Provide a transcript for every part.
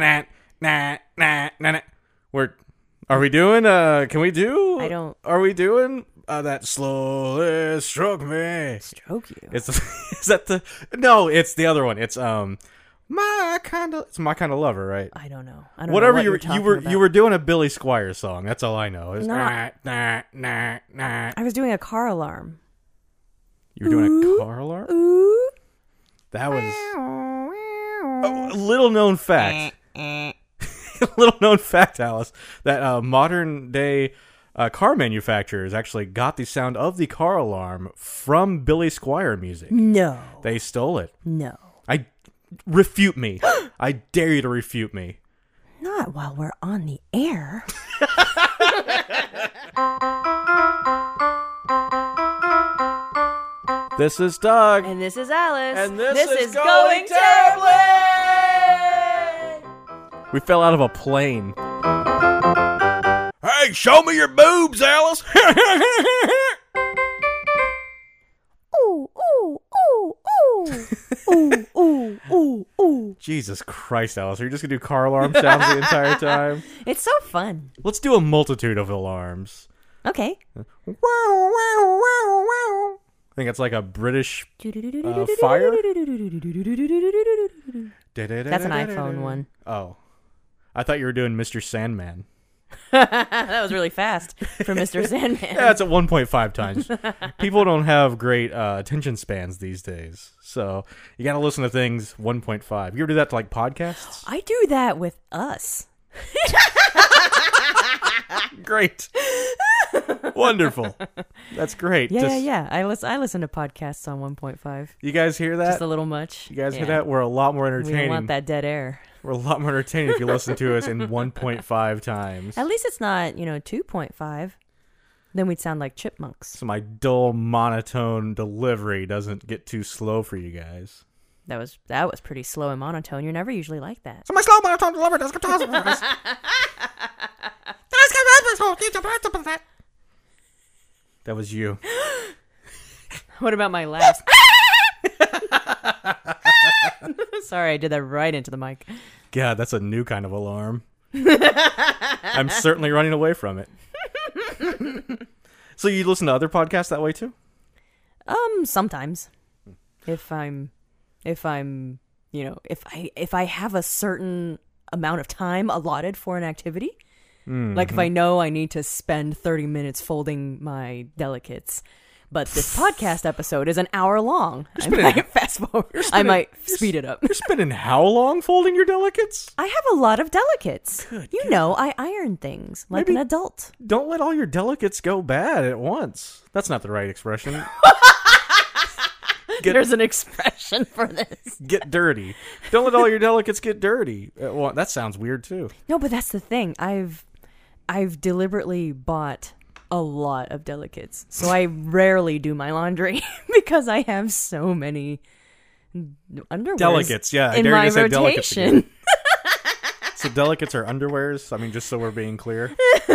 na na na na na. We're are we doing? Uh, can we do? I don't- Are we doing uh, that slowly stroke me? Stroke you. It's is that the no? It's the other one. It's um my kind of it's my kind of lover, right? I don't know. I don't Whatever know what you you're were you were about. you were doing a Billy Squier song. That's all I know. It's nah, nah, nah, nah. I was doing a car alarm. You were doing Ooh. a car alarm. Ooh. That was a little known fact. little known fact, Alice, that uh, modern day uh, car manufacturers actually got the sound of the car alarm from Billy Squier music. No. They stole it. No. I refute me. I dare you to refute me. Not while we're on the air. This is Doug. And this is Alice. And this is Going Terribly! We fell out of a plane. Hey, show me your boobs, Alice. Ooh, ooh, ooh, ooh. ooh, ooh, ooh, ooh. Jesus Christ, Alice. Are you just going to do car alarm sounds the entire time? It's so fun. Let's do a multitude of alarms. Okay. Wow, wow, wow, wow. I think it's like a British. Uh, fire? That's an iPhone one. Oh. I thought you were doing Mr. Sandman. that was really fast for Mr. Sandman. Yeah, it's at 1.5 times. People don't have great uh, attention spans these days. So you got to listen to things 1.5. You ever do that to like podcasts? I do that with us. Great. Wonderful. That's great. Yeah, Just- yeah, yeah. I listen. I listen to podcasts on 1.5. You guys hear that? Just a little much. you guys yeah. hear that? We're a lot more We entertaining. don't want that dead air. We're a lot more entertaining if you listen to us in 1.5 times. At least it's not, you know, 2.5. Then we'd sound like chipmunks. So my dull monotone delivery doesn't get too slow for you guys. That was that was pretty slow and monotone. You're never usually like that. So my slow monotone delivery doesn't get That was you. What about my last? Sorry, I did that right into the mic. God, that's a new kind of alarm. I'm certainly running away from it. so you listen to other podcasts that way too? Um, sometimes, if I'm, if I'm, you know, if I if I have a certain amount of time allotted for an activity, like if I mm-hmm. know I need to spend thirty minutes folding my delicates, but this podcast episode is an hour long, I might fast forward. I might speed it up. You're spending how long folding your delicates? I have a lot of delicates. Good you know, I iron things like Maybe- an adult. Don't let all your delicates go bad at once. That's not the right expression. Get- There's an expression for this. get dirty. Don't let all your delicates get dirty. Well, that sounds weird too. No, but that's the thing. I've I've deliberately bought a lot of delicates. So I rarely do my laundry because I have so many underwear. Delicates, yeah. I In dare you my to say delicates again. rotation. So delicates are underwears. I mean, just so we're being clear.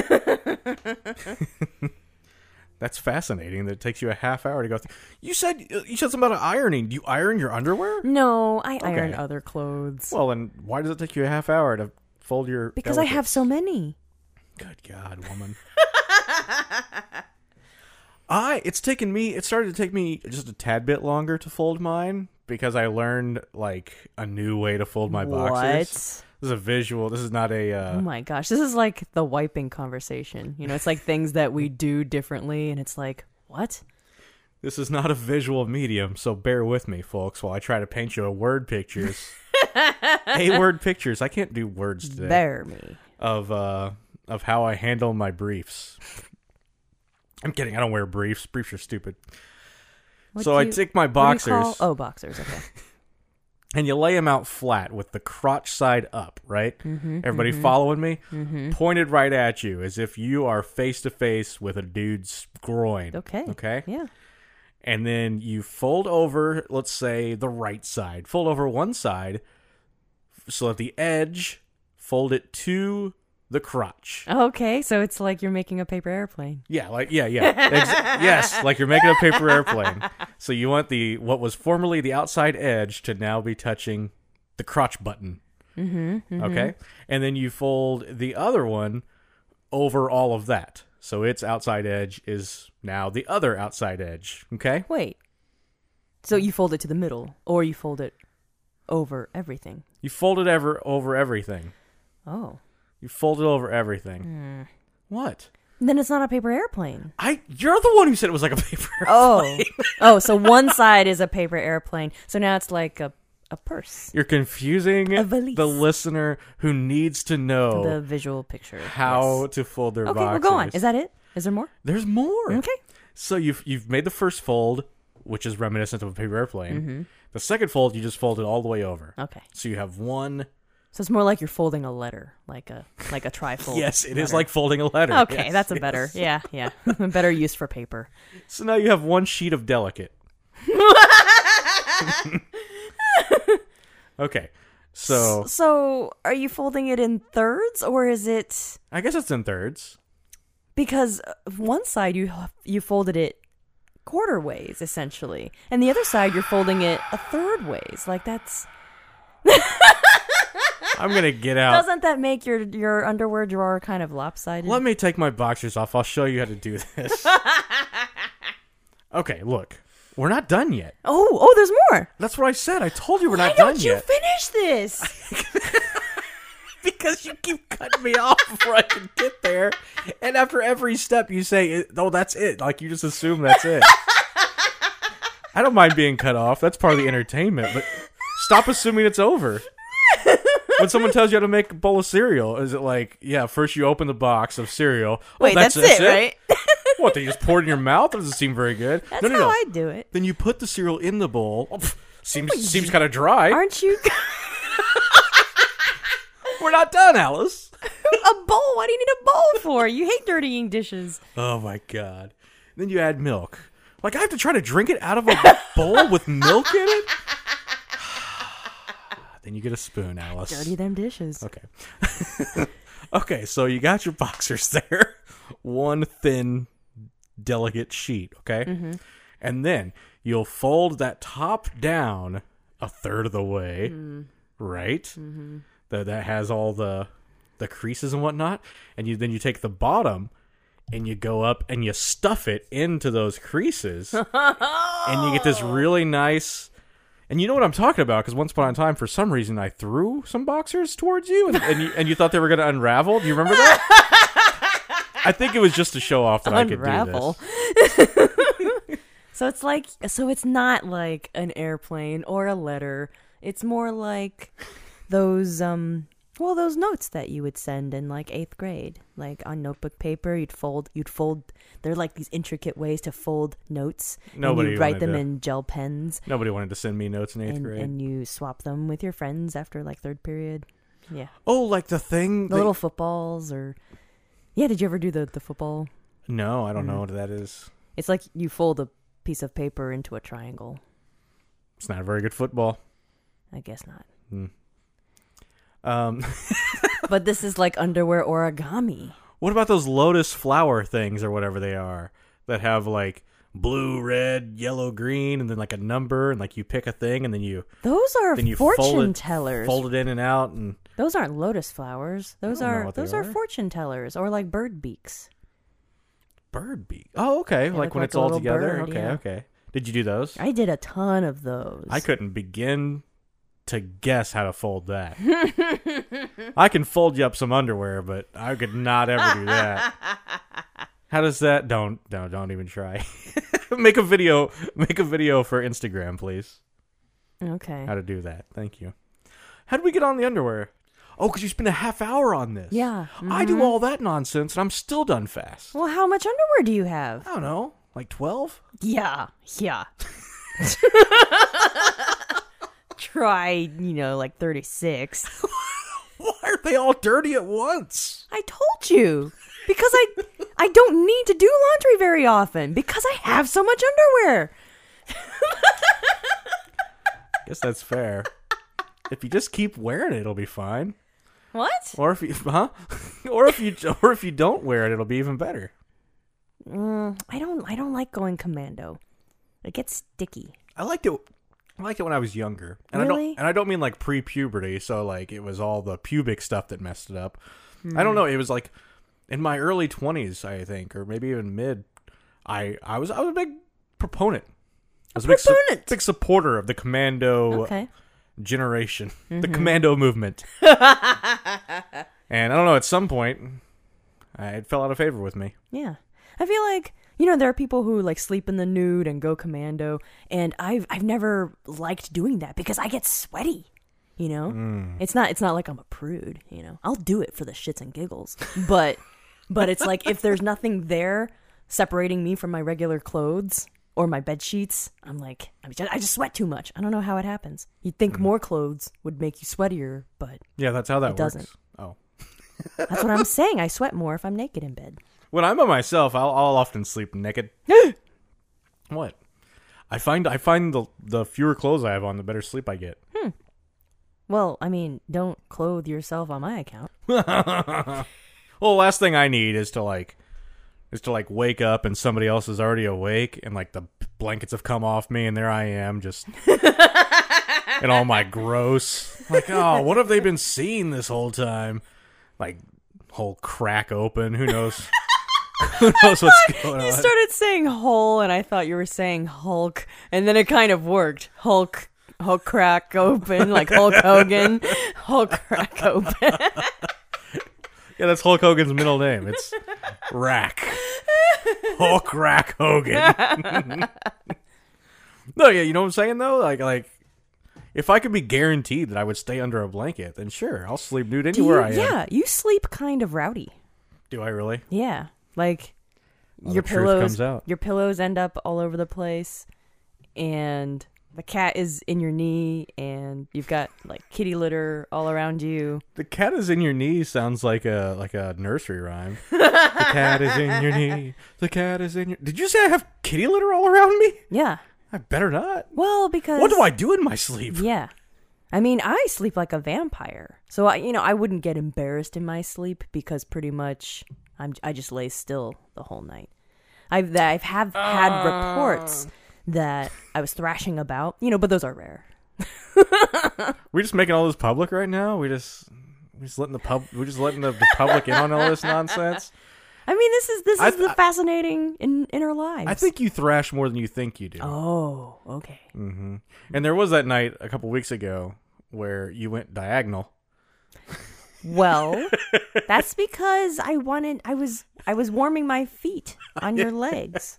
That's fascinating. That it takes you a half hour to go through. You said you said something about ironing. Do you iron your underwear? No, I iron other clothes. Well, then why does it take you a half hour to fold your? because I have so many. Good God, woman. I it's taken me it started to take me just a tad bit longer to fold mine because I learned like a new way to fold my. What? This is a visual. This is not a uh Oh my gosh, this is like the wiping conversation. You know, it's like things that we do differently, and it's like, what? this is not a visual medium, so bear with me, folks, while I try to paint you a word pictures. a word pictures. I can't do words today. Bear me. Of uh of how I handle my briefs. I'm kidding, I don't wear briefs. Briefs are stupid. What so do I take my you boxers. Oh, boxers. Okay. and you lay them out flat with the crotch side up, right? Mm-hmm, Everybody following me? Pointed right at you as if you are face to face with a dude's groin. Okay. Okay. Yeah. And then you fold over, let's say, the right side. Fold over one side so that the edge, fold it to the crotch. Okay, so it's like you're making a paper airplane. Yeah, like yeah, yeah. Ex- yes, like you're making a paper airplane. So you want the what was formerly the outside edge to now be touching the crotch button. Mm-hmm, Okay, and then you fold the other one over all of that. So its outside edge is now the other outside edge. Okay. Wait. So you fold it to the middle, or you fold it over everything. You fold it ever over everything. Oh. You fold it over everything. What? Then it's not a paper airplane. I you're the one who said it was like a paper. Oh. oh, so one side is a paper airplane. So now it's like a a purse. You're confusing A valise. the listener who needs to know The visual picture. how Yes. to fold their Okay, boxers. well go on. Is that it? Is there more? There's more. Okay. So you've you've made the first fold, which is reminiscent of a paper airplane. Mm-hmm. The second fold, you just fold it all the way over. Okay. So you have one. So it's more like you're folding a letter, like a like a trifold. Yes, it is letter. like folding a letter. Okay, Yes, that's a yes. better. Yeah, yeah. better use for paper. So now you have one sheet of delicate. okay. So So, are you folding it in thirds or is it I guess it's in thirds. because uh, one side you you folded it quarter ways essentially, and the other side you're folding it a third ways. Like that's I'm gonna get out. doesn't that make your your underwear drawer kind of lopsided? Let me take my boxers off. I'll show you how to do this. okay, look. We're not done yet. oh, oh, there's more. That's what I said. I told you we're Why not done yet. Why don't you finish this? because you keep cutting me off before I can get there. And after every step, you say, "Oh, that's it." Like you just assume that's it. I don't mind being cut off. That's part of the entertainment. But stop assuming it's over. When someone tells you how to make a bowl of cereal, is it like, yeah, first you open the box of cereal. Oh, Wait, that's, it, right? What? They just pour it in your mouth? That doesn't seem very good. That's no, no, how no. I do it. Then you put the cereal in the bowl. Oh, pff, seems oh, seems kind of dry. Aren't you We're not done, Alice. a bowl? What do you need a bowl for? You hate dirtying dishes. Oh my god. Then you add milk. Like I have to try to drink it out of a bowl with milk in it? Then you get a spoon, Alice. Dirty them dishes. Okay. okay, so you got your boxers there. One thin, delicate sheet, okay? Mm-hmm. And then you'll fold that top down a third of the way, Mm. right? Mm-hmm. That that has all the the creases and whatnot, and you then you take the bottom and you go up and you stuff it into those creases, and you get this really nice. And you know what I'm talking about because once upon a time, for some reason, I threw some boxers towards you, and, and you and you thought they were going to unravel. Do you remember that? I think it was just to show off that Unravel. I could do this. So it's like so it's not like an airplane or a letter. It's more like those um well those notes that you would send in like 8th grade. Like on notebook paper, you'd fold you'd fold they're like these intricate ways to fold notes. Nobody and you write them to- in gel pens Nobody wanted to send me notes in eighth and grade. and you swap them with your friends after like 3rd period. Yeah. oh, like the thing. The that- little footballs or Yeah, did you ever do the the football? No, I Mm. don't know what that is. It's like you fold a piece of paper into a triangle. It's not a very good football. I guess not. Um, But this is like underwear origami. what about those lotus flower things or whatever they are that have like blue, red, yellow, green, and then like a number, and like you pick a thing, and then you Those are then you fold fortune it- tellers. fold it in and out, and Those aren't lotus flowers. Those are those are. are. fortune tellers or like bird beaks. bird beak. Oh, okay, like look when like it's all together. bird, okay, yeah. okay. Did you do those? I did a ton of those. I couldn't begin to guess how to fold that. I can fold you up some underwear, but I could not ever do that. How does that? Don't no, don't even try. make a video. Make a video for Instagram, please. Okay. How to do that? Thank you. How did we get on the underwear? Oh, because you spent a half hour on this. Yeah. I do mm-hmm. all that nonsense, and I'm still done fast. Well, how much underwear do you have? I don't know, like twelve. Yeah. Yeah. Try, you know, like 36. Why are they all dirty at once? I told you. Because I I don't need to do laundry very often because I have so much underwear. Guess that's fair. if you just keep wearing it, it'll be fine. What? Or if you, huh? or if you, or if you don't wear it, it'll be even better. Mm, I don't I don't like going commando. It gets sticky. I liked it. I liked it when I was younger, and I don't and I don't mean like pre-puberty. So like it was all the pubic stuff that messed it up. I Hmm. don't know. It was like in my early twenties, I think, or maybe even mid. I I was I was a big proponent. I was a, big, su- big supporter of the commando Okay. generation, the Mm-hmm. commando movement. and I don't know. At some point, I, it fell out of favor with me. Yeah. I feel like you know there are people who like sleep in the nude and go commando and I've I've never liked doing that because I get sweaty. You know? Mm. It's not it's not like I'm a prude, you know. I'll do it for the shits and giggles. But but it's like if there's nothing there separating me from my regular clothes or my bed sheets, I'm like I, mean, I just sweat too much. I don't know how it happens. You'd think mm. more clothes would make you sweatier, but Yeah, that's how that It doesn't. Oh. that's what I'm saying. I sweat more if I'm naked in bed. When I'm by myself, I'll, I'll often sleep naked. what? I find I find the the fewer clothes I have on, the better sleep I get. Hmm. Well, I mean, don't clothe yourself on my account. Well, the last thing I need is to like is to like wake up and somebody else is already awake and like the blankets have come off me and there I am just and all my gross. Like, oh, what have they been seeing this whole time? Like whole crack open. Who knows? Who knows what's going You started saying whole, and I thought you were saying Hulk, and then it kind of worked. Hulk, Hulk crack open, like Hulk Hogan, Hulk crack open. Yeah, that's Hulk Hogan's middle name. It's Rack. Hulk Rack Hogan. no, yeah, you know what I'm saying though? Like like if I could be guaranteed that I would stay under a blanket, then sure, I'll sleep nude anywhere you, I am. yeah, you sleep kind of rowdy. Do I really? Yeah, like Well, your pillows. comes out. Your pillows end up all over the place, and the cat is in your knee, and you've got like kitty litter all around you. The cat is in your knee sounds like a like a nursery rhyme. the cat is in your knee. The cat is in your Did you say I have kitty litter all around me? Yeah. I better not. Well, because What do I do in my sleep? Yeah. I mean, I sleep like a vampire. So I, you know, I wouldn't get embarrassed in my sleep because pretty much I'm I just lay still the whole night. I've I've have had reports that I was thrashing about, you know, but those are rare. we're just making all this public right now? We just we just letting the pub we just letting the, the public in on all this nonsense? I mean, this is this I- is the fascinating in inner lives. I think you thrash more than you think you do. Oh, okay. hmm And there was that night a couple weeks ago where you went diagonal. Well, that's because I wanted I was I was warming my feet on your legs.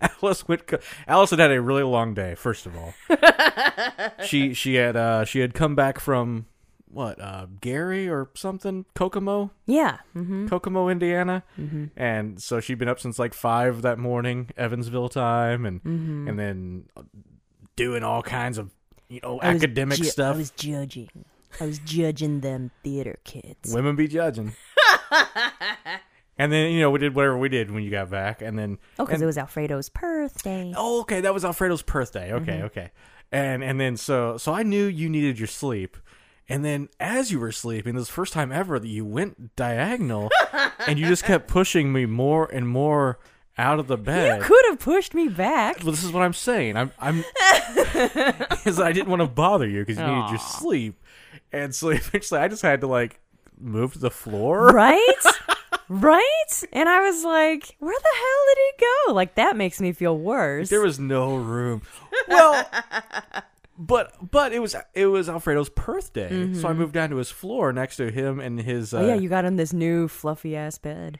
Alice went. co- Alice had a really long day. First of all, she she had uh she had come back from what uh Gary or something Kokomo Yeah. Mhm. Kokomo Indiana, Mm-hmm. and so she'd been up since like five that morning Evansville time, and Mm-hmm. and then doing all kinds of you know I academic ju- stuff. I was judging. I was judging them theater kids. Women be judging. and then you know we did whatever we did when you got back, and then Oh, because it was Alfredo's birthday. Oh, okay, that was Alfredo's birthday. Okay, Mm-hmm. okay. And and then so so I knew you needed your sleep. And then as you were sleeping, this is the first time ever that you went diagonal and you just kept pushing me more and more out of the bed. you could have pushed me back. well, this is what I'm saying. I'm I'm because I didn't want to bother you because you needed your sleep. And so eventually I just had to like move to the floor. Right? right? And I was like, where the hell did he go? Like, that makes me feel worse. There was no room. Well, but but it was it was Alfredo's birthday, so I moved down to his floor next to him and his. Uh, Mm-hmm. oh, yeah, you got him this new fluffy ass bed.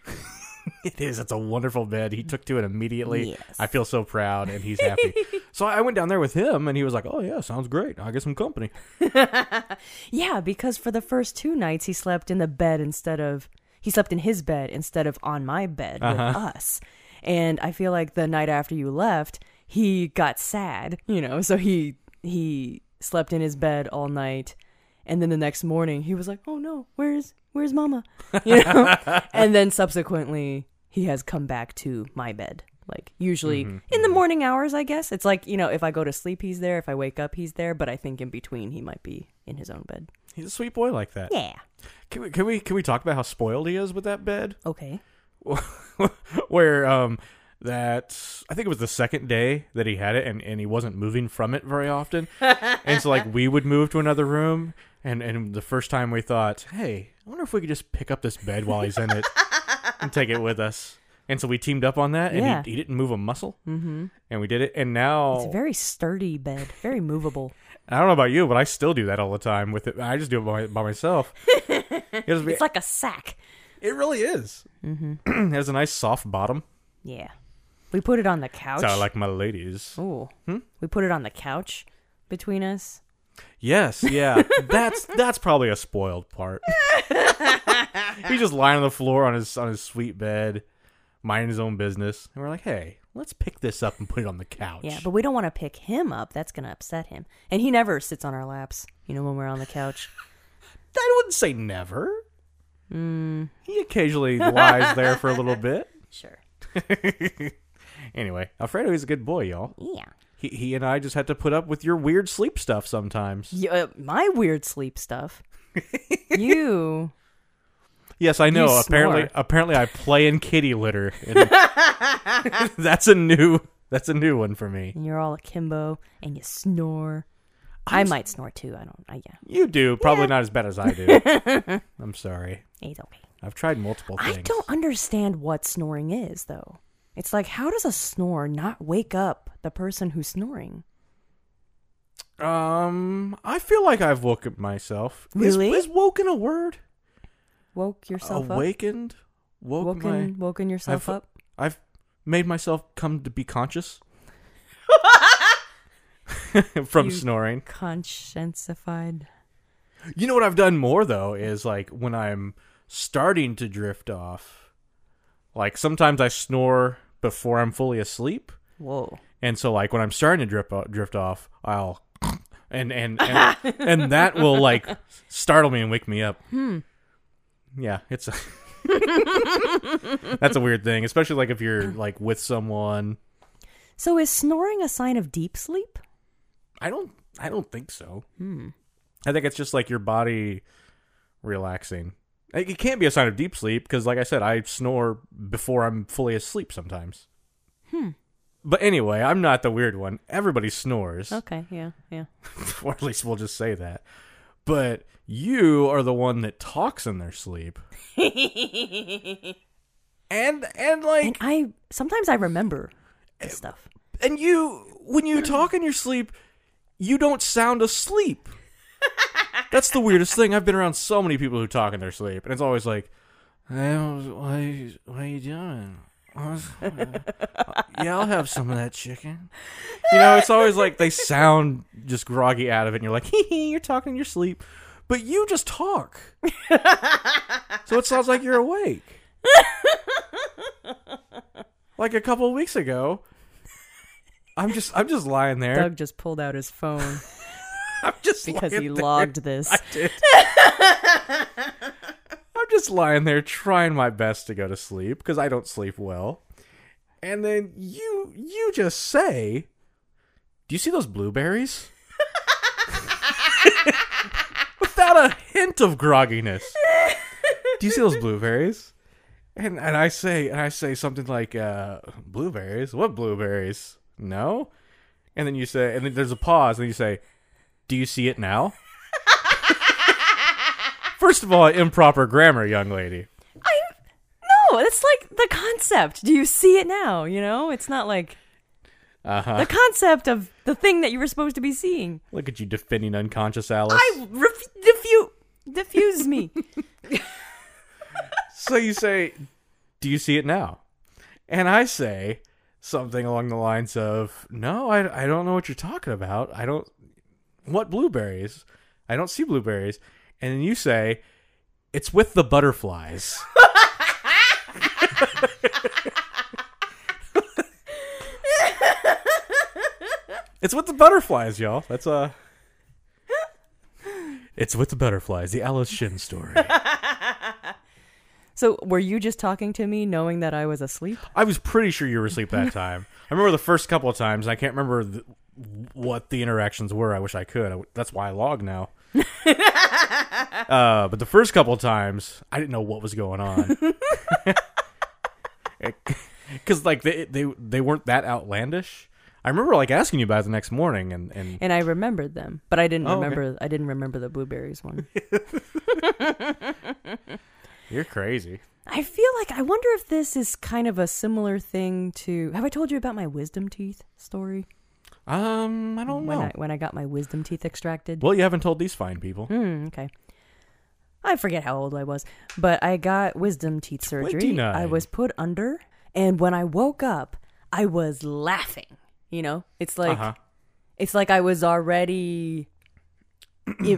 it is. It's a wonderful bed. He took to it immediately. Yes. I feel so proud, and he's happy. so I went down there with him, and he was like, "Oh yeah, sounds great. I'll get some company." Yeah, because for the first two nights, he slept in the bed instead of. He slept in his bed instead of on my bed with Uh-huh. us. And I feel like the night after you left, he got sad, you know, so he he slept in his bed all night. And then the next morning, he was like, "Oh no, where's where's mama?" You know? and then subsequently, he has come back to my bed. Like usually in the morning hours, I guess. It's like, you know, if I go to sleep, he's there. If I wake up, he's there. But I think in between, he might be in his own bed. He's a sweet boy like that. Yeah. Can we can we can we talk about how spoiled he is with that bed? Okay. Where um that I think it was the second day that he had it, and, and he wasn't moving from it very often. and so like we would move to another room, and and the first time we thought, hey, wonder if we could just pick up this bed while he's in it and take it with us. And so we teamed up on that, and Yeah. he, he didn't move a muscle, mm-hmm. and we did it. And now It's a very sturdy bed, very movable. I don't know about you, but I still do that all the time with it. I just do it by, by myself. it, has- It's like a sack. it really is. Mm-hmm. it has a nice soft bottom. Yeah. We put it on the couch. Sound like my ladies. Ooh. Hmm? We put it on the couch between us. Yes, yeah. that's that's probably a spoiled part. He's just lying on the floor on his on his sweet bed, minding his own business, and we're like, "Hey, let's pick this up and put it on the couch." Yeah, but we don't want to pick him up. That's going to upset him. And he never sits on our laps, you know, when we're on the couch. I wouldn't say never. Hmm. He occasionally lies there for a little bit. Sure. Anyway, Alfredo is a good boy, y'all. Yeah. He he and I just had to put up with your weird sleep stuff sometimes. Y- uh, my weird sleep stuff. you. Yes, I know. You apparently, snore. apparently, I play in kitty litter. that's a new. That's a new one for me. And you're all akimbo and you snore. i might snore too. I don't. I, yeah. You do probably not as bad as I do. I'm sorry. It's okay. I've tried multiple things. I don't understand what snoring is, though. It's like, how does a snore not wake up the person who's snoring? Um, I feel like I've woken myself. Really? Is, woken a word? Woke yourself up? Awakened. Woke Woken, my. woken yourself I've- up? I've made myself come to be conscious from You- snoring. Conscientified. You know what I've done more though is like when I'm starting to drift off. Like sometimes I snore before I'm fully asleep, Whoa. and so like when I'm starting to drift o- drift off, I'll and and and, and that will like startle me and wake me up. Hmm. Yeah, it's a that's a weird thing, especially like if you're like with someone. So is snoring a sign of deep sleep? I don't I don't think so. I think it's just like your body relaxing. It can't be a sign of deep sleep because, like I said, I snore before I'm fully asleep sometimes. Hmm. But anyway, I'm not the weird one. Everybody snores, Okay, yeah, yeah. or at least we'll just say that. But you are the one that talks in their sleep, and and like And I sometimes I remember this stuff. and you when you talk in your sleep you don't sound asleep that's the weirdest thing. I've been around so many people who talk in their sleep and it's always like hey, you, what are you doing? Uh, yeah i'll have some of that chicken. You know it's always like they sound just groggy out of it and you're like hee hee you're talking in your sleep. But you just talk. So it sounds like you're awake. Like a couple weeks ago I'm just I'm just lying there. Doug just pulled out his phone I'm just because lying he there. logged this. I did. I'm just lying there trying my best to go to sleep because I don't sleep well. And then you you just say, "Do you see those blueberries?" Without a hint of grogginess. Do you see those blueberries? And and I say and I say something like, uh, "Blueberries? What blueberries? No." And then you say, and then there's a pause, and you say, "Do you see it now?" First of all, improper grammar, young lady. I no, it's like the concept. Do you see it now? You know, it's not like Uh huh. the concept of the thing that you were supposed to be seeing. Look at you defending unconscious Alice. I ref- diffuse diffuse me. So you say, "Do you see it now?" And I say something along the lines of, "No, I, I don't know what you're talking about. I don't. What blueberries? I don't see blueberries." And then you say, "It's with the butterflies." it's with the butterflies, y'all. That's a. It's with the butterflies, the Alice Shin story. so, were you just talking to me knowing that I was asleep? I was pretty sure you were asleep that time. I remember the first couple of times. I can't remember the, what the interactions were. I wish I could. I, that's why I log now. uh, but the first couple of times, I didn't know what was going on. because like they they they weren't that outlandish. I remember like asking you about it the next morning, and and And I remembered them, but I didn't Oh, okay. remember. I didn't remember the blueberries one. you're crazy. I feel like I wonder if this is kind of a similar thing to. Have I told you about my wisdom teeth story? Um, I don't when know. I when I got my wisdom teeth extracted. Well, you haven't told these fine people. Hmm, okay. I forget how old I was, but I got wisdom teeth surgery. 29. I was put under, and when I woke up, I was laughing. You know, it's like uh-huh. it's like I was already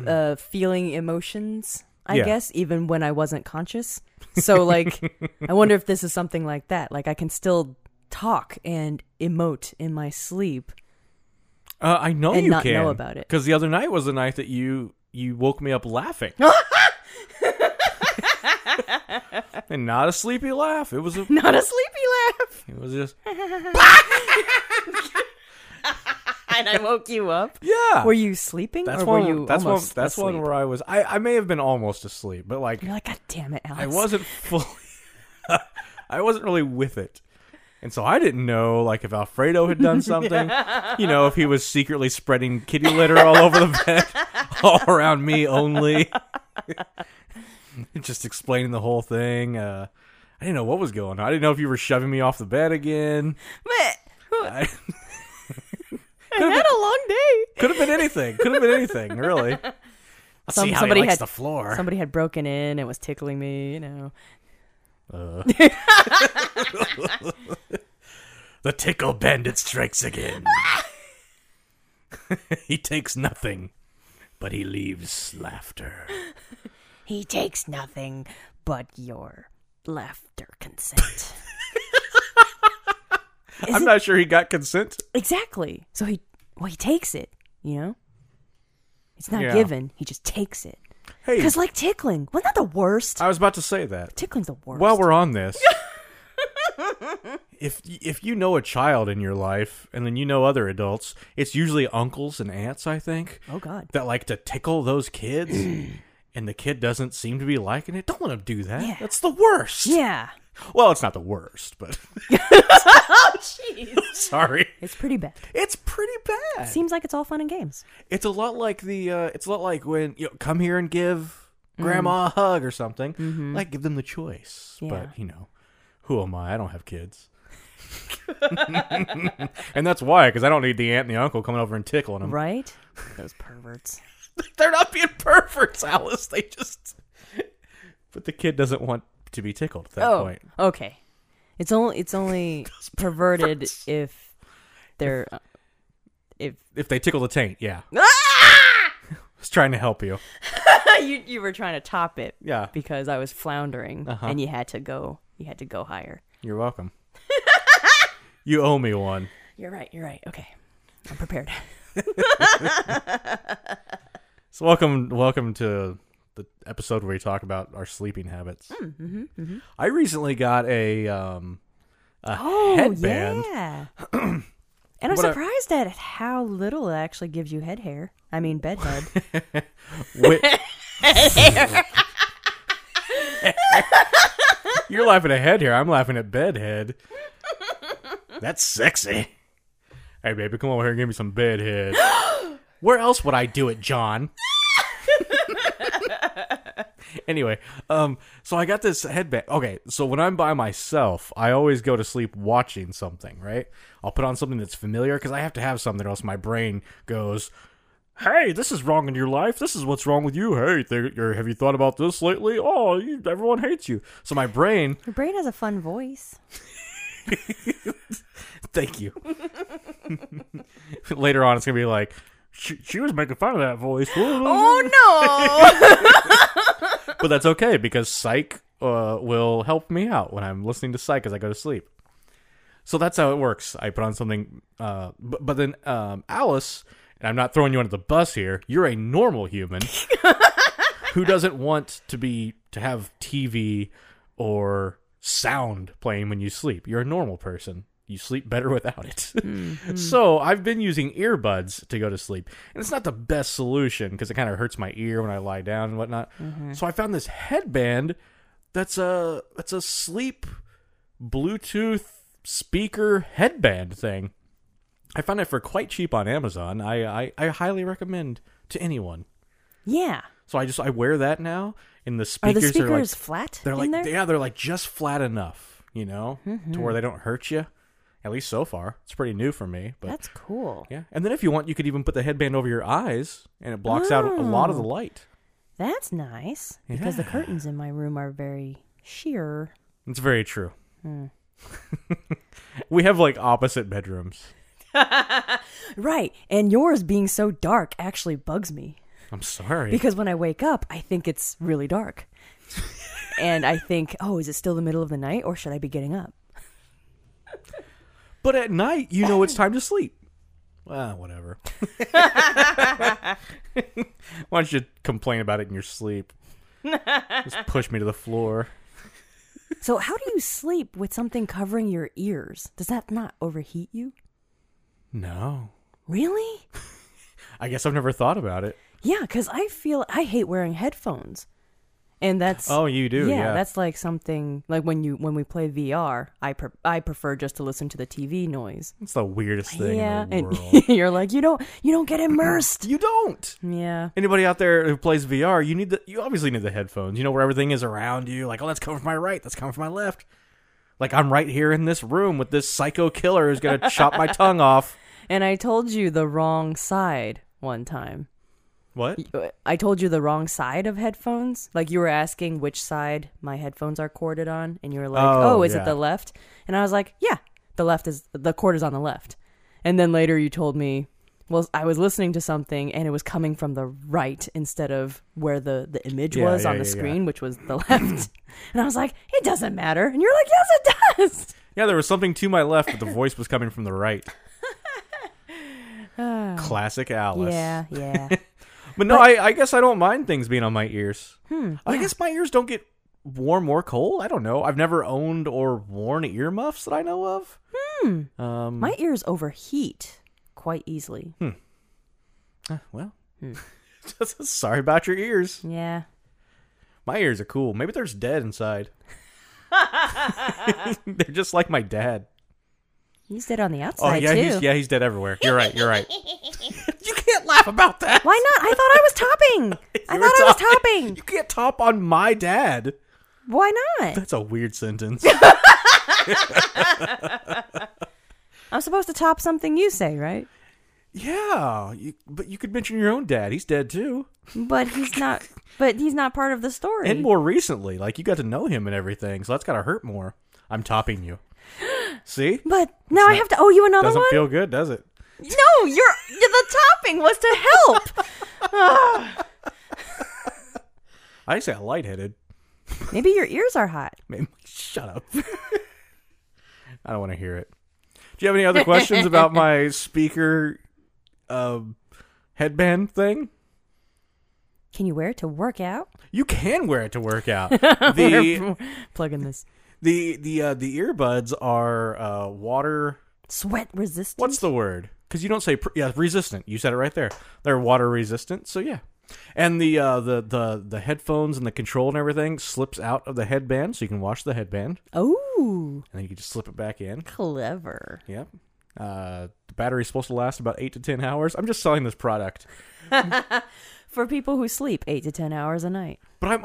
uh, feeling emotions. I Yeah. guess even when I wasn't conscious. So like, I wonder if this is something like that. Like I can still talk and emote in my sleep. Uh, I know and you not can know about it. because the other night was the night that you you woke me up laughing, and not a sleepy laugh. It was a Not a sleepy laugh. it was just And I woke you up. yeah. Were you sleeping that's or one. were you that's one. almost That's one asleep? where I was. I I may have been almost asleep, but like You're like, God damn it, Alex. I wasn't fully. I wasn't really with it. And so I didn't know, like, if Alfredo had done something, you know, if he was secretly spreading kitty litter all over the bed, all around me only, just explaining the whole thing. Uh, I didn't know what was going on. I didn't know if you were shoving me off the bed again. But I, I had a long day. could have been anything. Could have been anything, really. Some- see how somebody he likes had- the floor. Somebody had broken in and was tickling me, you know. Uh. the tickle bandit strikes again. he takes nothing, but he leaves laughter. He takes nothing but your laughter consent. I'm not sure he got consent. exactly. So he well he takes it, you know? It's not Yeah. given, he just takes it. Hey, Cuz like tickling, wasn't that the worst? I was about to say that. Tickling's the worst. While we're on this, if if you know a child in your life and then you know other adults, it's usually uncles and aunts, I think, Oh god. that like to tickle those kids. And the kid doesn't seem to be liking it. Don't let him do that. Yeah. That's the worst. Yeah. Well, it's not the worst, but Oh jeez. sorry. it's pretty bad. It's pretty bad. Seems like it's all fun and games. It's a lot like the. Uh, it's a lot like when you know, come here and give grandma a hug or something. Like give them the choice. Yeah. But you know, who am I? I don't have kids. and that's why, because I don't need the aunt and the uncle coming over and tickling them. Right? Those perverts. They're not being perverts, Alice. They just. But the kid doesn't want to be tickled at that oh, point. okay. It's only it's only perverted perverts. if they're uh, if If they tickle the taint, yeah. Ah! I was trying to help you. you you were trying to top it Yeah. because I was floundering Uh-huh. and you had to go you had to go higher. You're welcome. you owe me one. You're right. You're right. Okay, I'm prepared. So welcome, welcome to the episode where we talk about our sleeping habits. mm-hmm, I recently got a um a Oh headband. yeah. and I'm What I- surprised at how little it actually gives you head hair. I mean bed head. You're laughing at head here. I'm laughing at bed head. That's sexy. Hey, baby, come over here and give me some bed head. Where else would I do it, John? anyway, um, so I got this headband. Okay, so when I'm by myself, I always go to sleep watching something, right? I'll put on something that's familiar because I have to have something, or else my brain goes, "Hey, this is wrong in your life. This is what's wrong with you. Hey, th- have you thought about this lately? Oh, you, everyone hates you." So my brain, Your brain has a fun voice. thank you. Later on, it's gonna be like. She, she was making fun of that voice. Oh no! but that's okay because psych uh, will help me out when I'm listening to psych as I go to sleep. So that's how it works. I put on something, uh, but, but then um, Alice, and I'm not throwing you under the bus here. You're a normal human who doesn't want to be to have TV or sound playing when you sleep. You're a normal person. You sleep better without it. so I've been using earbuds to go to sleep, and it's not the best solution because it kind of hurts my ear when I lie down and whatnot. So I found this headband that's a that's a sleep Bluetooth speaker headband thing. I found it for quite cheap on Amazon. I, I, I highly recommend to anyone. Yeah. So I just I wear that now, and the Are speakers are like flat they're in like there? Mm-hmm. yeah they're like just flat enough, you know, to where they don't hurt you. At least so far, it's pretty new for me. But That's cool. yeah, and then if you want, you could even put the headband over your eyes, and it blocks out a lot of the Oh. light. That's nice because the Yeah. curtains in my room are very sheer. It's very true. Hmm. we have like opposite bedrooms. Right. And yours being so dark actually bugs me I'm sorry. because when I wake up, I think it's really dark. and I think, oh, is it still the middle of the night or should I be getting up? But at night, you know it's time to sleep. Well, whatever. Why don't you complain about it in your sleep? Just push me to the floor. So, how do you sleep with something covering your ears? Does that not overheat you? No. Really? I guess I've never thought about it. Yeah, because I feel I hate wearing headphones, and that's Oh, you do, yeah. that's like something like when you when we play VR. I pre- I prefer just to listen to the TV noise. It's the weirdest thing yeah, and you're like you don't you don't get immersed. you don't. yeah, Anybody out there who plays VR, you need the you obviously need the headphones. You know where everything is around you. Like, oh, that's coming from my right. That's coming from my left. Like I'm right here in this room with this psycho killer who's gonna chop my tongue off. and I told you the wrong side one time. What? Uh, I told you the wrong side of headphones. Like you were asking which side my headphones are corded on, and you were like, Oh, "Oh, is yeah. it the left?" And I was like, "Yeah, the left is the cord is on the left." And then later you told me, "Well, I was listening to something, and it was coming from the right instead of where the the image Yeah, was yeah, on the screen, which was the left." and I was like, "It doesn't matter." And you're like, "Yes, it does." Yeah, there was something to my left, but the voice was coming from the right. Classic Alice. Yeah, yeah. But no, I, I guess I don't mind things being on my ears. Hmm, I yeah. guess my ears don't get warm or cold. I don't know. I've never owned or worn earmuffs that I know of. Hmm. Um, My ears overheat quite easily. uh, well, Hmm. sorry about your ears. Yeah. My ears are cool. Maybe they're just dead inside. they're just like my dad. He's dead on the Oh outside yeah, too. he's yeah he's dead everywhere. You're right. You're right. Can't laugh about that. Why not? I thought I was topping. I thought I was topping. You can't top on my dad. Why not? That's a weird sentence. I'm supposed to top something you say, right? yeah, you, but you could mention your own dad. He's dead too. But he's not. But he's not part of the story. And more recently, like you got to know him and everything, so that's got to hurt more. I'm topping you. See? but now I have to owe you another Doesn't one. feel good, does it? No, you're the topping was to help. I say I lightheaded. Maybe your ears are hot. Maybe shut up. I don't want to hear it. Do you have any other questions about my speaker um, headband thing? Can you wear it to work out? You can wear it to work out. The Plug in this the the uh, the earbuds are uh, water. sweat resistant. What's the word? Because you don't say pr- yeah resistant. You said it right there. They're water resistant. So yeah. And the uh, the the the headphones and the control and everything slips out of the headband, so you can wash the headband, Oh, and then you can just slip it back in. clever. Yep. Uh, the battery's supposed to last about eight to ten hours. I'm just selling this product, For people who sleep eight to ten hours a night. but I'm.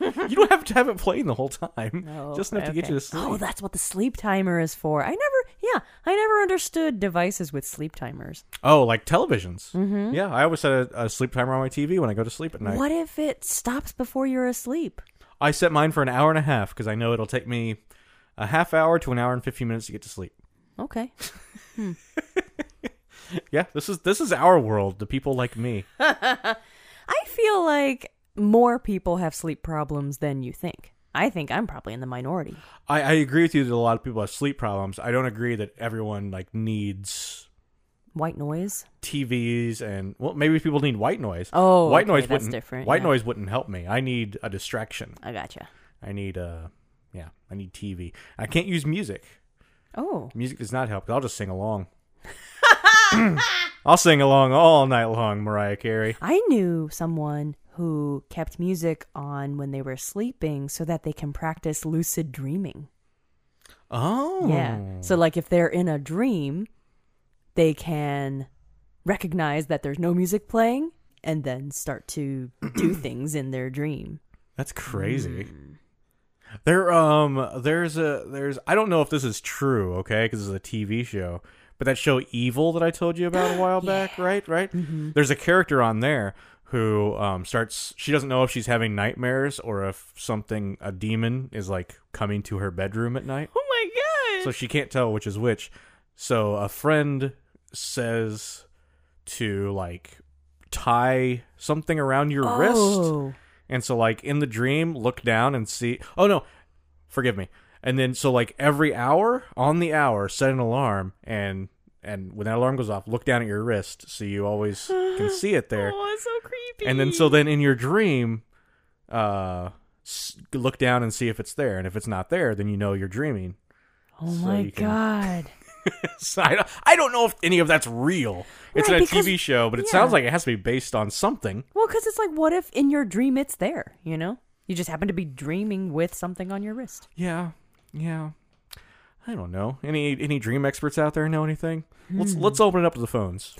you don't have to have it playing the whole time. Oh, just enough to get you to sleep. Oh, that's what the sleep timer is for. I never, yeah, I never understood devices with sleep timers. Oh, like televisions. Mm-hmm. Yeah, I always set a, a sleep timer on my TV when I go to sleep at night. What if it stops before you're asleep? I set mine for an hour and a half because I know it'll take me a half hour to an hour and fifteen minutes to get to sleep. Okay. Yeah, this is this is our world. The people like me. I feel like more people have sleep problems than you think. I think I'm probably in the minority. I, I agree with you that a lot of people have sleep problems. I don't agree that everyone like needs White noise. TVs and well, maybe people need white noise. Oh, white okay, noise that's wouldn't. different, White yeah. noise wouldn't help me. I need a distraction. I gotcha. I need uh yeah, I need TV. I can't use music. Oh, Music does not help. 'cause I'll just sing along. I'll sing along all night long, Mariah Carey. I knew someone who kept music on when they were sleeping so that they can practice lucid dreaming. Oh. Yeah. So like if they're in a dream, they can recognize that there's no music playing and then start to do things in their dream. That's crazy. There um there's a there's I don't know if this is true, okay, because it's a TV show. But that show Evil that I told you about a while back, right? Right? There's a character on there who um starts she doesn't know if she's having nightmares or if something a demon is like coming to her bedroom at night. Oh my god. So she can't tell which is which. So a friend says to like tie something around your wrist oh. and so like in the dream, look down and see Oh no, forgive me. And then so like every hour, on the hour, set an alarm and and when that alarm goes off, look down at your wrist so you always can see it there. Oh, it's so creepy. And then so then in your dream, uh s- look down and see if it's there and if it's not there, then you know you're dreaming. Oh so my you can- god. So I, don't, I don't know if any of that's real. It's Right, in a because- TV show, but it yeah. sounds like it has to be based on something. Well, because it's like, what if in your dream it's there? You know, you just happen to be dreaming with something on your wrist. Yeah, yeah. I don't know. Any any dream experts out there know anything? Let's hmm. let's open it up to the phones.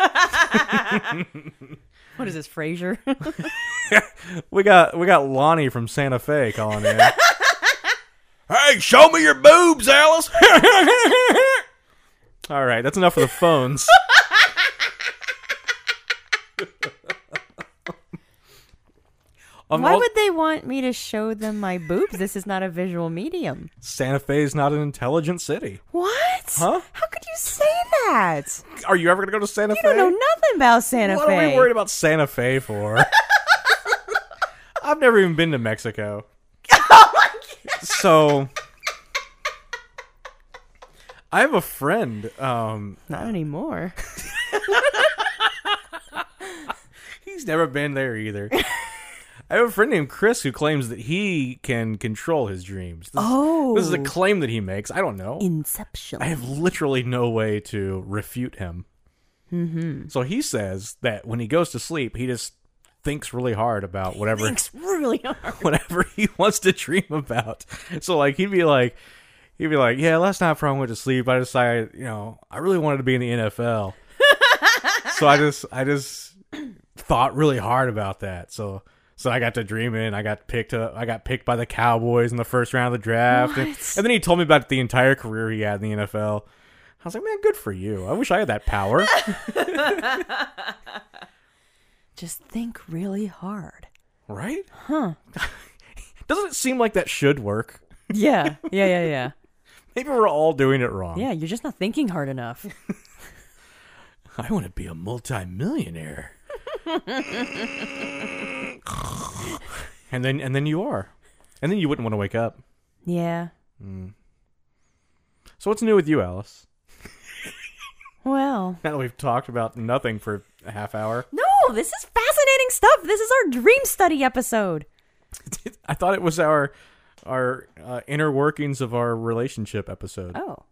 What is this, Frasier? We got we got Lonnie from Santa Fe calling in. hey, show me your boobs, Alice. All right, that's enough for the phones. Um, Why would they want me to show them my boobs? This is not a visual medium. Santa Fe is not an intelligent city? What? Huh? How could you say that? Are you ever gonna go to Santa You Fe? don't know nothing about Santa What Fe. are we worried about Santa Fe for? I've never even been to Mexico. so I have a friend. Um, Not anymore. he's never been there either. I have a friend named Chris who claims that he can control his dreams. This, Oh. this is a claim that he makes. I don't know. Inception. I have literally no way to refute him. Mm-hmm. So he says that when he goes to sleep, he just thinks really hard about whatever Thinks really hard. whatever he wants to dream about. So like he'd be like he'd be like, Yeah, last night before I went to sleep I decided, you know, I really wanted to be in the NFL. so I just I just thought really hard about that. So so I got to dreaming. I got picked up. I got picked by the Cowboys in the first round of the draft, and, and then he told me about the entire career he had in the NFL. I was like, man, good for you. I wish I had that power. Just think really hard. right? Huh? Doesn't it seem like that should work? Yeah. Yeah, yeah, yeah. Maybe we're all doing it wrong. Yeah, you're just not thinking hard enough. I want to be a multimillionaire. and then and then you are. And then you wouldn't want to wake up. Yeah. So what's new with you, Alice? Well, Now that we've talked about nothing for a half hour. no, this is fascinating stuff. This is our dream study episode. I thought it was our our uh, inner workings of our relationship episode. Oh.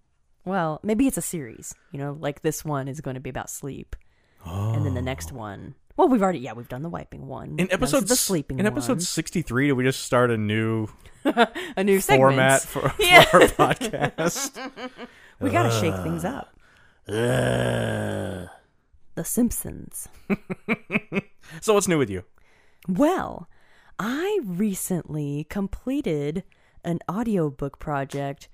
Well, maybe it's a series. You know, like this one is going to be about sleep. And then the next one. Well, we've already yeah, we've done the wiping one. In Now this is episode the sleeping in one. episode 63 did we just start a new a new format for, Yeah. for our podcast? We got to shake things up. Uh, The Simpsons. so what's new with you? Well, I recently completed an audiobook project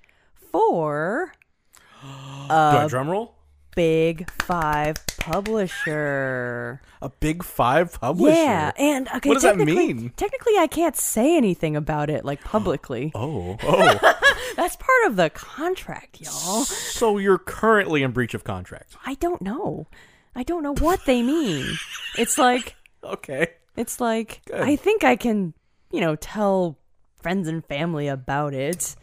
for Do I drum roll? Big Five Publisher. A big five publisher. Yeah, and okay, What does that mean? Technically, I can't say anything about it like publicly. Oh, oh. That's part of the contract, y'all. so you're currently in breach of contract. I don't know. I don't know what they mean. It's like Okay. it's like Good. I think I can, you know, tell friends and family about it.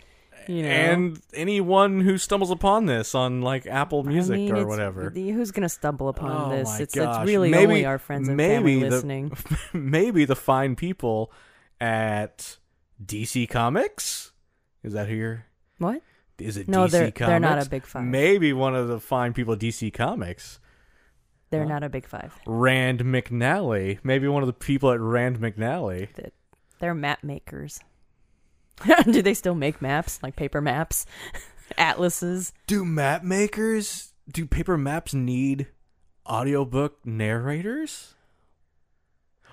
You know, And anyone who stumbles upon this on like Apple Music I mean, or whatever. Who's gonna stumble upon Oh this? It's gosh. it's really Maybe- only our friends and maybe family the- listening. Maybe the fine people at DC Comics. Is that here? What? Is it No, DC they're- Comics? they're not a big five. Maybe one of the fine people at DC Comics. They're uh, not a big five. Rand McNally. Maybe one of the people at Rand McNally. They're map makers. Do they still make maps like paper maps, atlases? Do map makers, do paper maps need audiobook narrators?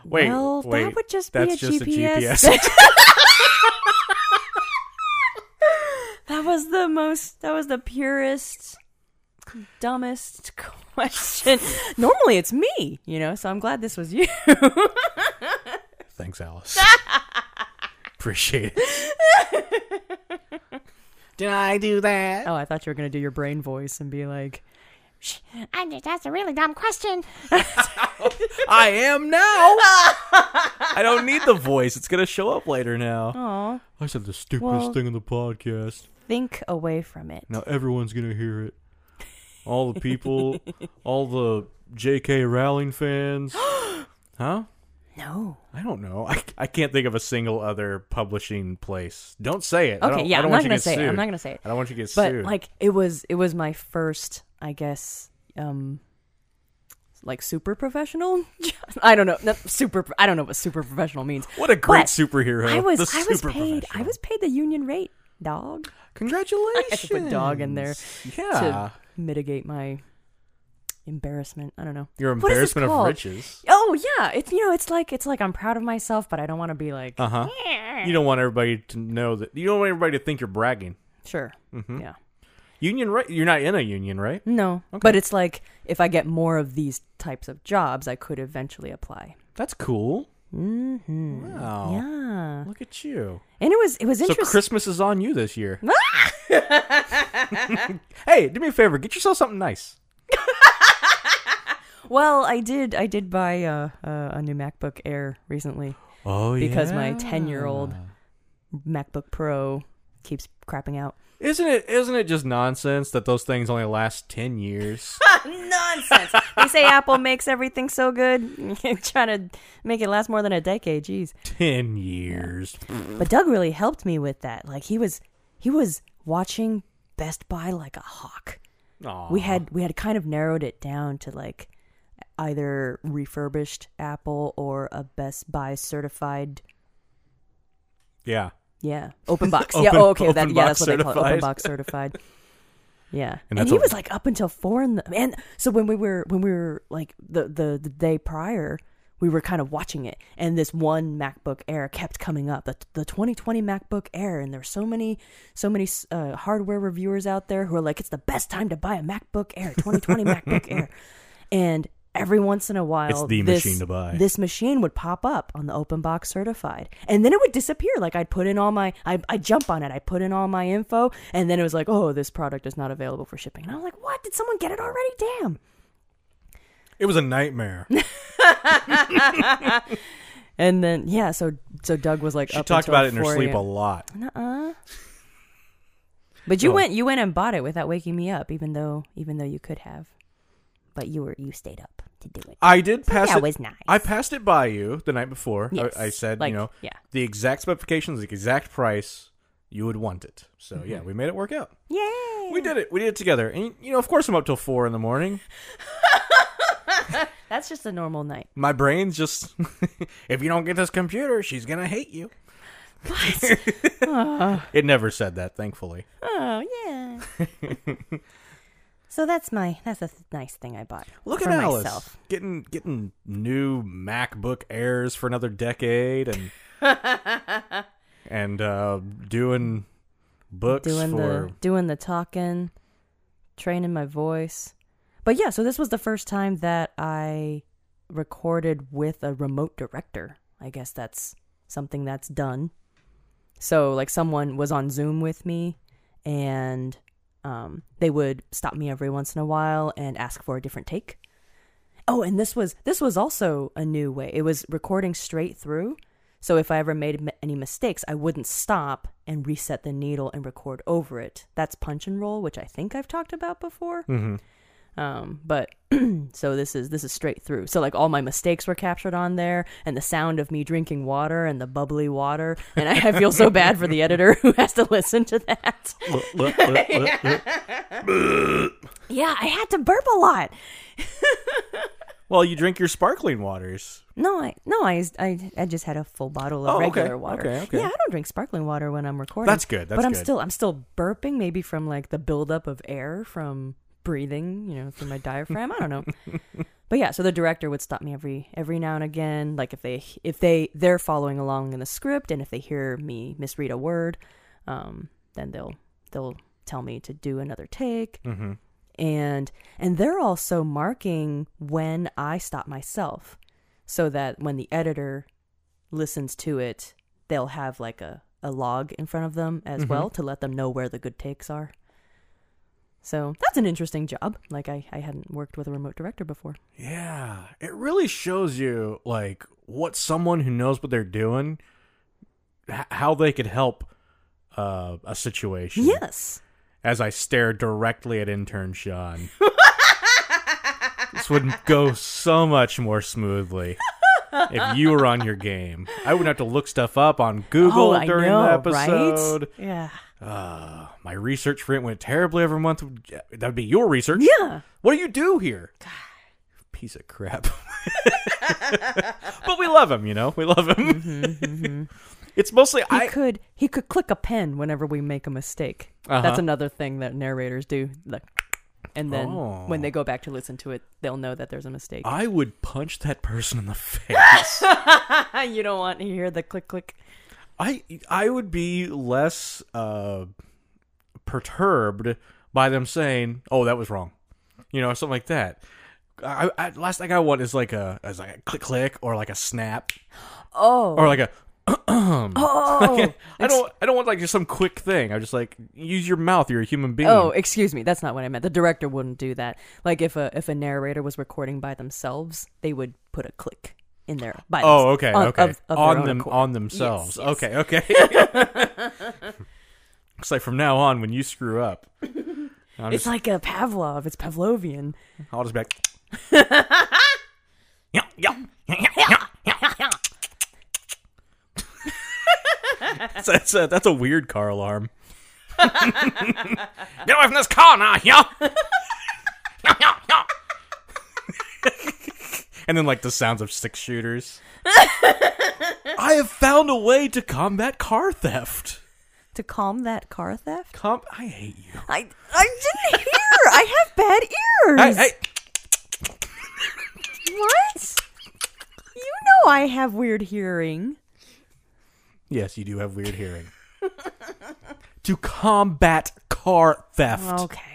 Wait, well, wait. that would just That's be a just GPS. a GPS. that was the most. That was the purest, dumbest question. Normally, it's me, you know. So I'm glad this was you. Thanks, Alice. Appreciate it. Did I do that? oh, I thought you were gonna do your brain voice and be like, I just asked a really dumb question. I am now. I don't need the voice. It's gonna show up later now. "Oh, I said the stupidest Well- thing on the podcast. think away from it." Now everyone's gonna hear it. All the people, all the J.K. Rowling fans. huh? No. I don't know. I, I can't think of a single other publishing place. Don't say it. I Okay, yeah, I want not gonna say it. I'm not gonna say it. I don't want you to get But sued. like, it was it was my first, I guess, um, like super professional. I don't know. Not super. I don't know what super professional means. what a great but superhero! I was I was paid. I was paid the union rate, dog, Congratulations. put dog in there Yeah. to mitigate my embarrassment. I don't know. Your What embarrassment of riches. Oh yeah, it's you know it's like it's like I'm proud of myself, but I don't want to be like Uh huh. You don't want everybody to know that. You don't want everybody to think you're bragging. sure. Mm-hmm. Yeah. Union, right? You're not in a union, right? No, Okay. but it's like if I get more of these types of jobs, I could eventually apply. That's cool. Mm-hmm. Wow. Yeah, Look at you. and it was it was So interesting. Christmas is on you this year. hey, do me a favor. Get yourself something nice. Well, I did I did buy uh, uh, a new MacBook Air recently Oh because my ten year old MacBook Pro keeps crapping out. Isn't it? Isn't it just nonsense that those things only last ten years? Nonsense. they say Apple makes everything so good. Trying to make it last more than a decade. Jeez. ten years. But Doug really helped me with that. Like he was he was watching Best Buy like a hawk. Aw. We had we had kind of narrowed it down to like either refurbished Apple or a Best Buy certified. Yeah. yeah, open box. Open- yeah, oh, okay, that yeah, that's what they call it, open box certified. Yeah, And and, he what- was like up until four in the and so when we were when we were like the the the day prior, we were kind of watching it, and this one MacBook Air kept coming up, the the 2020 MacBook Air, and there's so many so many uh, hardware reviewers out there who are like, it's the best time to buy a MacBook Air, 2020 MacBook Air, and every once in a while, It's the this, machine to buy. This machine would pop up on the open box certified, and then it would disappear. Like I'd put in all my, I I jump on it, I put in all my info, and then it was like, oh, this product is not available for shipping. And I was like, what? Did someone get it already? Damn. It was a nightmare. And then yeah, so so Doug was like, She talked about it in her 4 sleep a lot. Nuh-uh. But you went you went and bought it without waking me up, even though even though you could have. But you were you stayed up to do it. I did pass that it. was nice. I passed it by you the night before. I- Yes, I, said, like, you know, yeah. the exact specifications, the exact price, you would want it. So Mm-hmm. yeah, we made it work out. Yay! We did it. We did it together. And you know, of course, I'm up till four in the morning. That's just a normal night. My brain's just, if you don't get this computer, she's gonna hate you. What? it never said that, thankfully. Oh yeah. So that's my that's a th- nice thing I bought. Look for at Alice myself. getting getting new MacBook Airs for another decade and and uh, doing books doing for the doing the talking, training my voice. But yeah, so this was the first time that I recorded with a remote director. I guess that's something that's done. So like someone was on Zoom with me and um, they would stop me every once in a while and ask for a different take. Oh, and this was this was also a new way. It was recording straight through. So if I ever made any mistakes, I wouldn't stop and reset the needle and record over it. That's punch and roll, which I think I've talked about before. Mhm. Um, but so this is this is straight through. So like all my mistakes were captured on there, and the sound of me drinking water and the bubbly water, and I, I feel so bad for the editor who has to listen to that. Yeah, I had to burp a lot. Well, you drink your sparkling waters. No, I no, I, I I just had a full bottle of Oh, okay, regular water. okay, okay. Yeah, I don't drink sparkling water when I'm recording. That's good, that's but I'm good. still I'm still burping, maybe from like the buildup of air from breathing, you know, through my diaphragm. I don't know. But yeah, so the director would stop me every every now and again, like if they if they they're following along in the script, and if they hear me misread a word, um, then they'll they'll tell me to do another take Mm-hmm. and and they're also marking when I stop myself so that when the editor listens to it they'll have like a, a log in front of them as Mhm. well to let them know where the good takes are so that's an interesting job. Like I, I hadn't worked with a remote director before. Yeah, it really shows you like what someone who knows what they're doing, h- how they could help uh, a situation. yes. As I stare directly at intern Sean, this would go so much more smoothly if you were on your game. I wouldn't have to look stuff up on Google oh, during know, the episode. right yeah Uh, my research for it went terribly every month. That'd be your research. yeah What do you do here? Piece of crap. but we love him, you know. We love him. It's mostly he I. could he could click a pen whenever we make a mistake. Uh-huh. That's another thing that narrators do. Like, and then Oh. when they go back to listen to it, they'll know that there's a mistake. I would punch that person in the face. you don't want to hear the click click. I I would be less uh, perturbed by them saying, "Oh, that was wrong," you know, or something like that. I, I, last thing I want is like a is like a click click or like a snap Oh, or like a oh, I don't I don't want like just some quick thing. I just like use your mouth. You're a human being. oh, excuse me. That's not what I meant. The director wouldn't do that. Like if a if a narrator was recording by themselves, they would put a click in there. By Oh, okay, on, okay. of- of on them, accord. on themselves. Yes, yes. Okay, okay. Looks like from now on, when you screw up, I'm It's just, like a Pavlov. It's Pavlovian. I'll just be like, yeah, yeah, yeah, yeah, yeah. that's, that's, a, that's a weird car alarm. Get away from this car now, yeah. Yeah, yeah, yeah. And then like the sounds of six shooters. I have found a way to combat car theft. To calm that car theft. Com- I hate you. I I didn't hear. I have bad ears. What? You know I have weird hearing. Yes, you do have weird hearing. to combat car theft. Okay.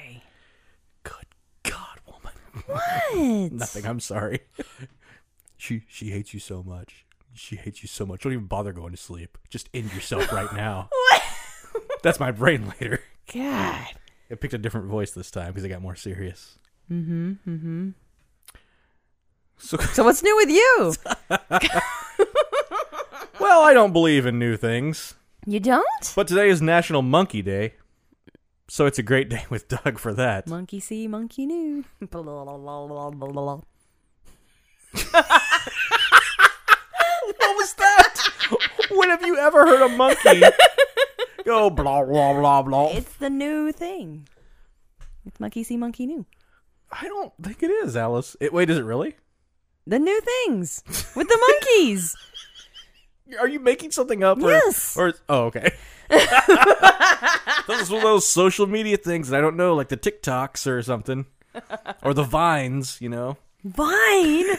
Good God, woman. What? Nothing. I'm sorry. she she hates you so much. She hates you so much. Don't even bother going to sleep. Just end yourself right now. what? That's my brain later. God. It picked a different voice this time because it got more serious. Mm-hmm. Mm-hmm. So, So what's new with you? well, I don't believe in new things, You don't? but today is National Monkey Day, so it's a great day with Doug for that. Monkey see, monkey knew. What was that? when have you ever heard a monkey go blah blah blah blah? It's the new thing. It's monkey see, monkey knew. I don't think it is, Alice. It, wait, is it really? The new things with the monkeys. Are you making something up? Or, Yes. Or oh, okay. those are one of those social media things that I don't know, like the TikToks or something, or the Vines. You know, Vine.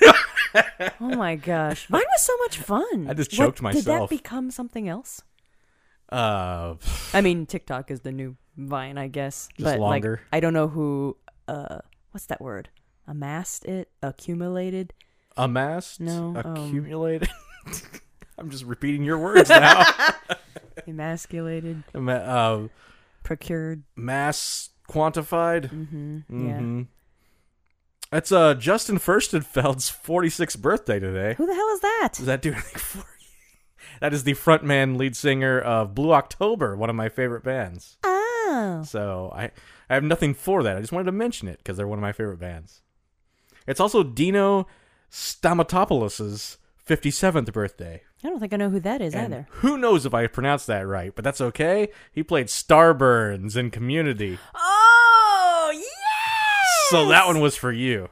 oh my gosh, Vine was so much fun. I just What- choked Did myself. that become something else? uh, I mean, TikTok is the new Vine, I guess. But longer. like, I don't know who. Uh, what's that word? Amassed it, accumulated. amassed, No, um, accumulated. I'm just repeating your words now. emasculated, uh, procured. mass quantified. Mm-hmm. Mm-hmm. It's uh Justin Furstenfeld's 46th birthday today. Who the hell is that? Does that do anything for you? That is the frontman lead singer of Blue October, one of my favorite bands. Oh. So I I have nothing for that. I just wanted to mention it because they're one of my favorite bands. It's also Dino Stamatopoulos' 57th birthday. I don't think I know who that is And either. who knows if I pronounced that right, but that's okay. He played Starburns in Community. Oh, yes! So that one was for you.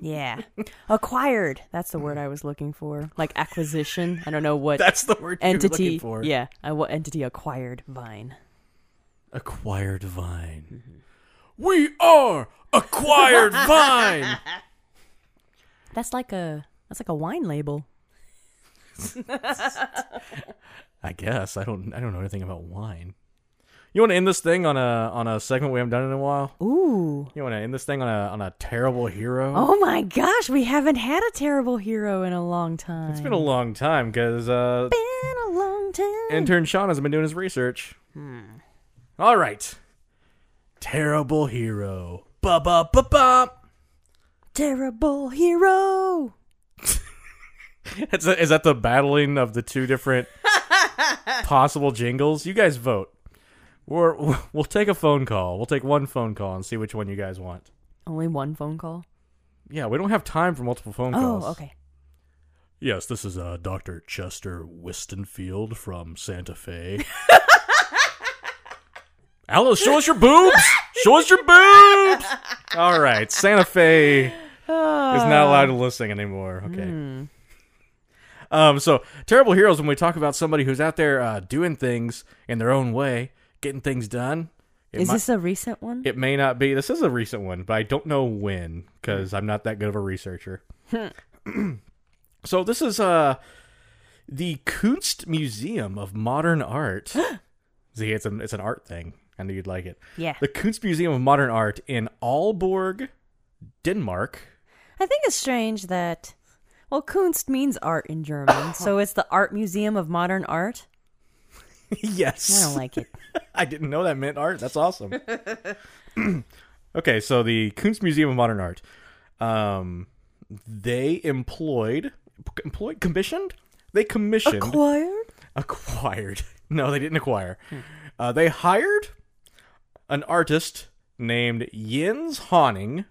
Yeah. Acquired. That's the word I was looking for. Like acquisition. I don't know what That's the word you're entity. looking for. Yeah. I, what entity acquired Vine? Acquired Vine. We are Acquired Vine. That's like a that's like a wine label. I guess I don't. I don't know anything about wine. You want to end this thing on a on a segment we haven't done in a while? Ooh. You want to end this thing on a on a terrible hero? Oh my gosh, we haven't had a terrible hero in a long time. It's been a long time because uh, been a long time. intern Sean has been doing his research. Hmm. All right, terrible hero. Ba ba ba ba. terrible hero. Is that, is that the battling of the two different possible jingles? You guys vote. We're, we'll take a phone call. We'll take one phone call and see which one you guys want. Only one phone call. Yeah, we don't have time for multiple phone calls. Oh, calls. okay. Yes, this is uh, Dr. Chester Wistenfield from Santa Fe. Alice, show us your boobs! Show us your boobs! All right, Santa Fe is not allowed to listen anymore. Okay. Um, so terrible heroes when we talk about somebody who's out there uh, doing things in their own way, getting things done. It Is might- this a recent one? it may not be. This is a recent one, but I don't know when because I'm not that good of a researcher. so this is uh the Kunst Museum of Modern Art. See, it's an it's an art thing. I knew you'd like it. yeah. The Kunst Museum of Modern Art in Aalborg, Denmark. I think it's strange that well, Kunst means art in German, so it's the Art Museum of Modern Art. yes, I don't like it. I didn't know that meant art. That's awesome. okay, so the Kunst Museum of Modern Art, um, they employed, employed, commissioned. They commissioned, Acquired? acquired. No, they didn't acquire. Uh, they hired an artist named Jens Haaning.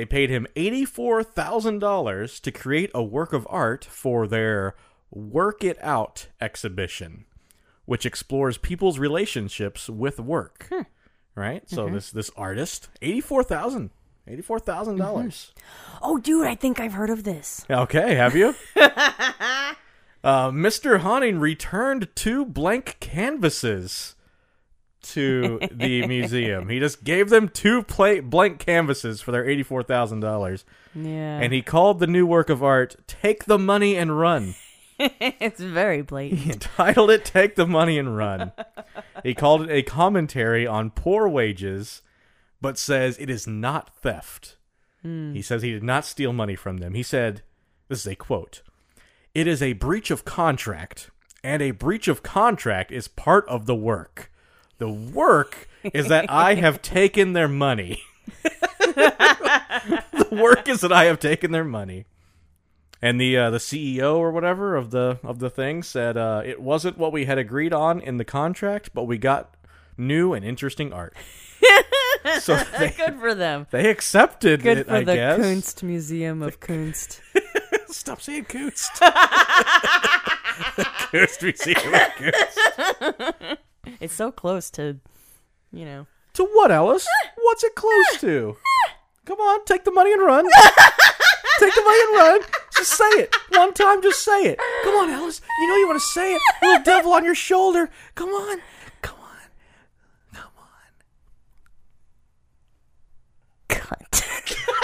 They paid him eighty-four thousand dollars to create a work of art for their "Work It Out" exhibition, which explores people's relationships with work. Right. So this this artist eighty-four thousand. Eighty-four thousand dollars. Oh, dude, I think I've heard of this. Okay, have you? uh, Mr. Haaning returned two blank canvases to the museum. He just gave them two pla- blank canvases for their eighty-four thousand dollars, Yeah. and he called the new work of art "Take the Money and Run." it's very blatant. He entitled it "Take the Money and Run." he called it a commentary on poor wages, but says it is not theft. Hmm. He says he did not steal money from them. He said, "This is a quote: It is a breach of contract, and a breach of contract is part of the work. The work is that I have taken their money. the work is that I have taken their money." And the uh, the CEO or whatever of the of the thing said uh, it wasn't what we had agreed on in the contract, but we got new and interesting art. so they, Good for them. they accepted Good it, for I the guess. Kunst Museum of Kunst. Stop saying Kunst. Kunst Museum of Kunst. It's so close to, you know. To what, Alice? What's it close to? Come on, take the money and run. take the money and run. Just say it. One time, just say it. Come on, Alice. You know you want to say it. Little devil on your shoulder. Come on. Come on. Come on. Cut.